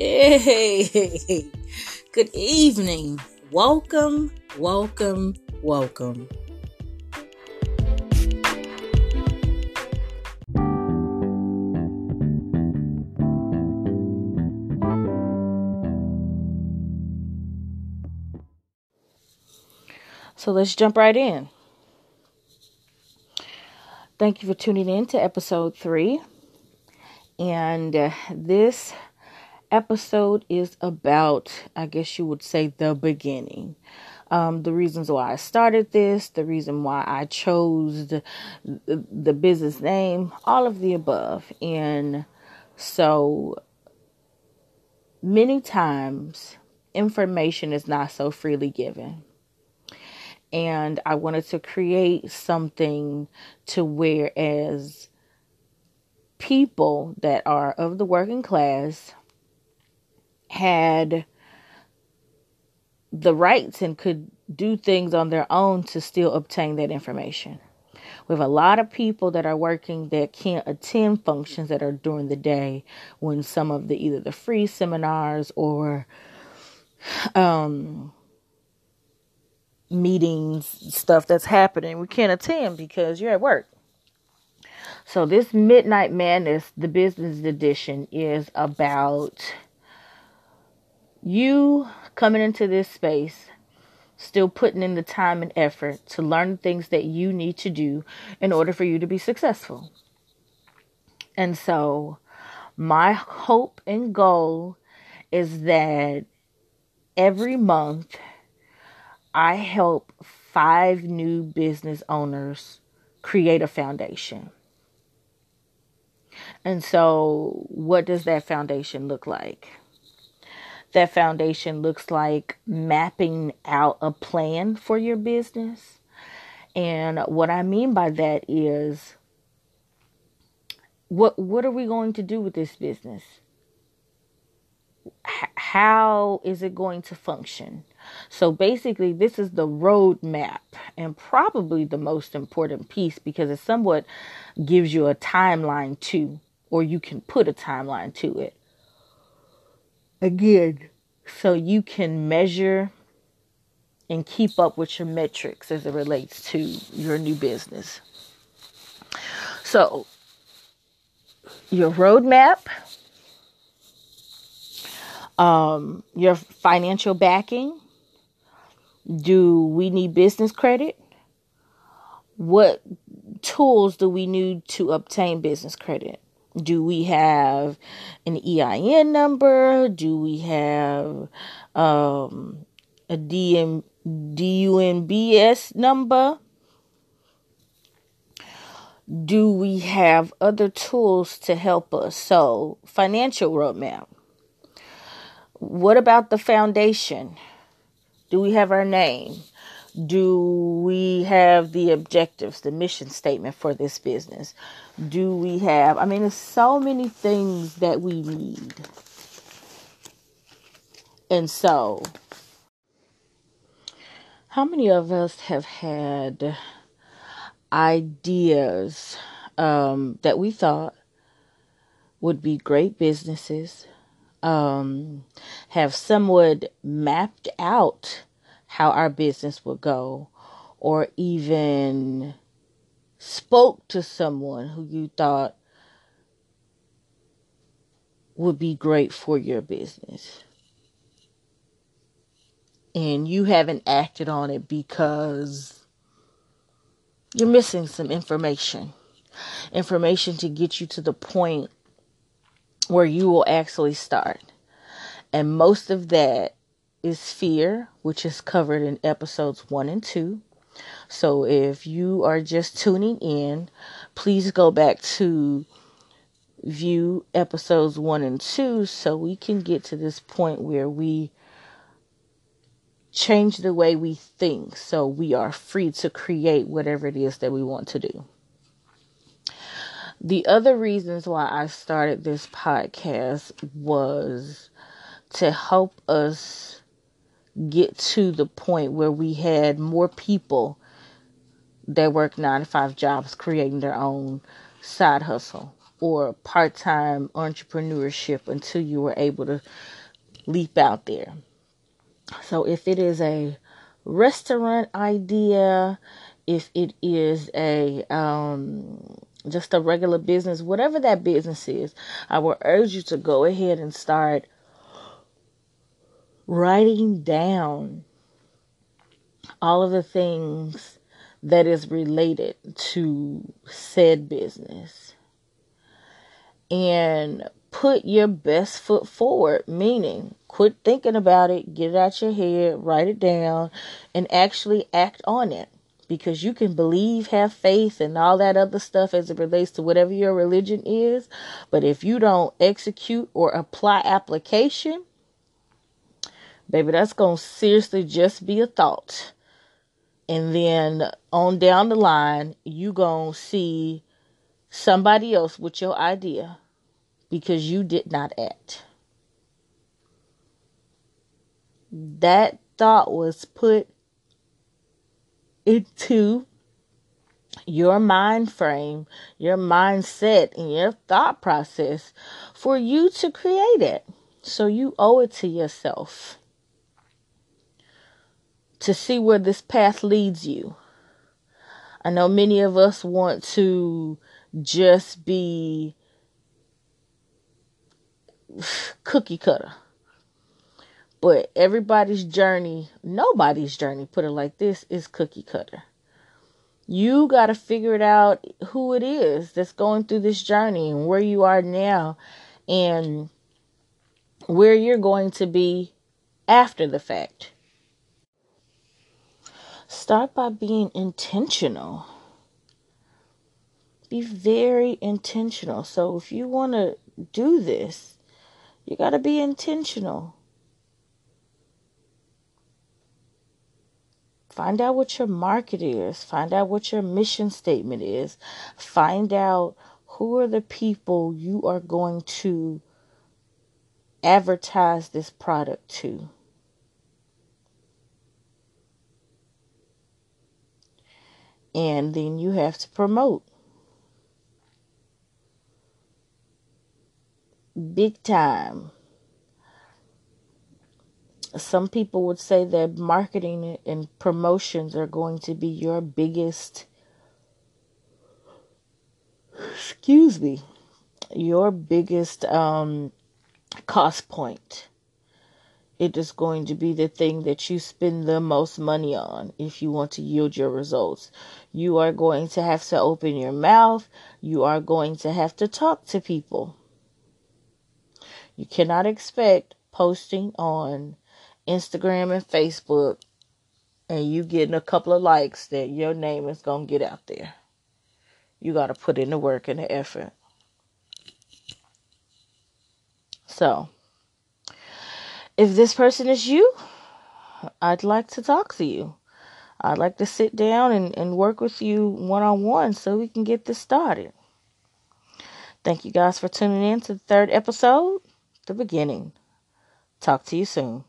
Hey, good evening. Welcome, welcome, welcome. So let's jump right in. Thank you for tuning in to episode three. And uh, this episode is about, I guess you would say, the beginning. Um, the reasons why I started this, the reason why I chose the, the business name, all of the above. And so many times, information is not so freely given. And I wanted to create something to where, as people that are of the working class had the rights and could do things on their own to still obtain that information. We have a lot of people that are working that can't attend functions that are during the day when some of the either the free seminars or um meetings stuff that's happening we can't attend because you're at work. So this Midnight Madness, the business edition is about you coming into this space, still putting in the time and effort to learn the things that you need to do in order for you to be successful. And so, my hope and goal is that every month I help five new business owners create a foundation. And so, what does that foundation look like? That foundation looks like mapping out a plan for your business. And what I mean by that is what what are we going to do with this business? H- how is it going to function? So basically, this is the roadmap and probably the most important piece because it somewhat gives you a timeline to, or you can put a timeline to it again so you can measure and keep up with your metrics as it relates to your new business. So, your roadmap, um, your financial backing. Do we need business credit? What tools do we need to obtain business credit? Do we have an EIN number? Do we have um, a DM, DUNS number? Do we have other tools to help us? So, financial roadmap. What about the foundation? Do we have our name? Do we have the objectives, the mission statement for this business? Do we have, I mean, there's so many things that we need. And so, how many of us have had ideas um, that we thought would be great businesses, um, have somewhat mapped out how our business would go, or even spoke to someone who you thought would be great for your business. And you haven't acted on it because you're missing some information. Information to get you to the point where you will actually start. And most of that is fear, which is covered in episodes one and two. So if you are just tuning in, please go back to view episodes one and two so we can get to this point where we change the way we think so we are free to create whatever it is that we want to do. The other reasons why I started this podcast was to help us get to the point where we had more people that work nine to five jobs creating their own side hustle or part time entrepreneurship until you were able to leap out there. So if it is a restaurant idea, if it is a um, just a regular business, whatever that business is, I will urge you to go ahead and start writing down all of the things that is related to said business and put your best foot forward. Meaning quit thinking about it get it out your head write it down and actually act on it. Because you can believe have faith and all that other stuff as it relates to whatever your religion is. But if you don't execute or apply application baby that's going to seriously just be a thought. And then on down the line you going to see somebody else with your idea because you did not act. That thought was put into your mind frame, your mindset, and your thought process for you to create it. So you owe it to yourself to see where this path leads you. I know many of us want to just be cookie cutter. But everybody's journey, nobody's journey, put it like this, is cookie cutter. You got to figure it out who it is that's going through this journey and where you are now and where you're going to be after the fact. Start by being intentional. Be very intentional. So, if you want to do this, you got to be intentional. Find out what your market is. Find out what your mission statement is. Find out who are the people you are going to advertise this product to. And then you have to promote. Big time. Some people would say that marketing and promotions are going to be your biggest, excuse me, your biggest um, cost point it is going to be the thing that you spend the most money on if you want to yield your results. You are going to have to open your mouth. You are going to have to talk to people. You cannot expect posting on Instagram and Facebook and you getting a couple of likes that your name is going to get out there. You got to put in the work and the effort. So, if this person is you, I'd like to talk to you. I'd like to sit down and, and work with you one on one so we can get this started. Thank you guys for tuning in to the third episode, The Beginning. Talk to you soon.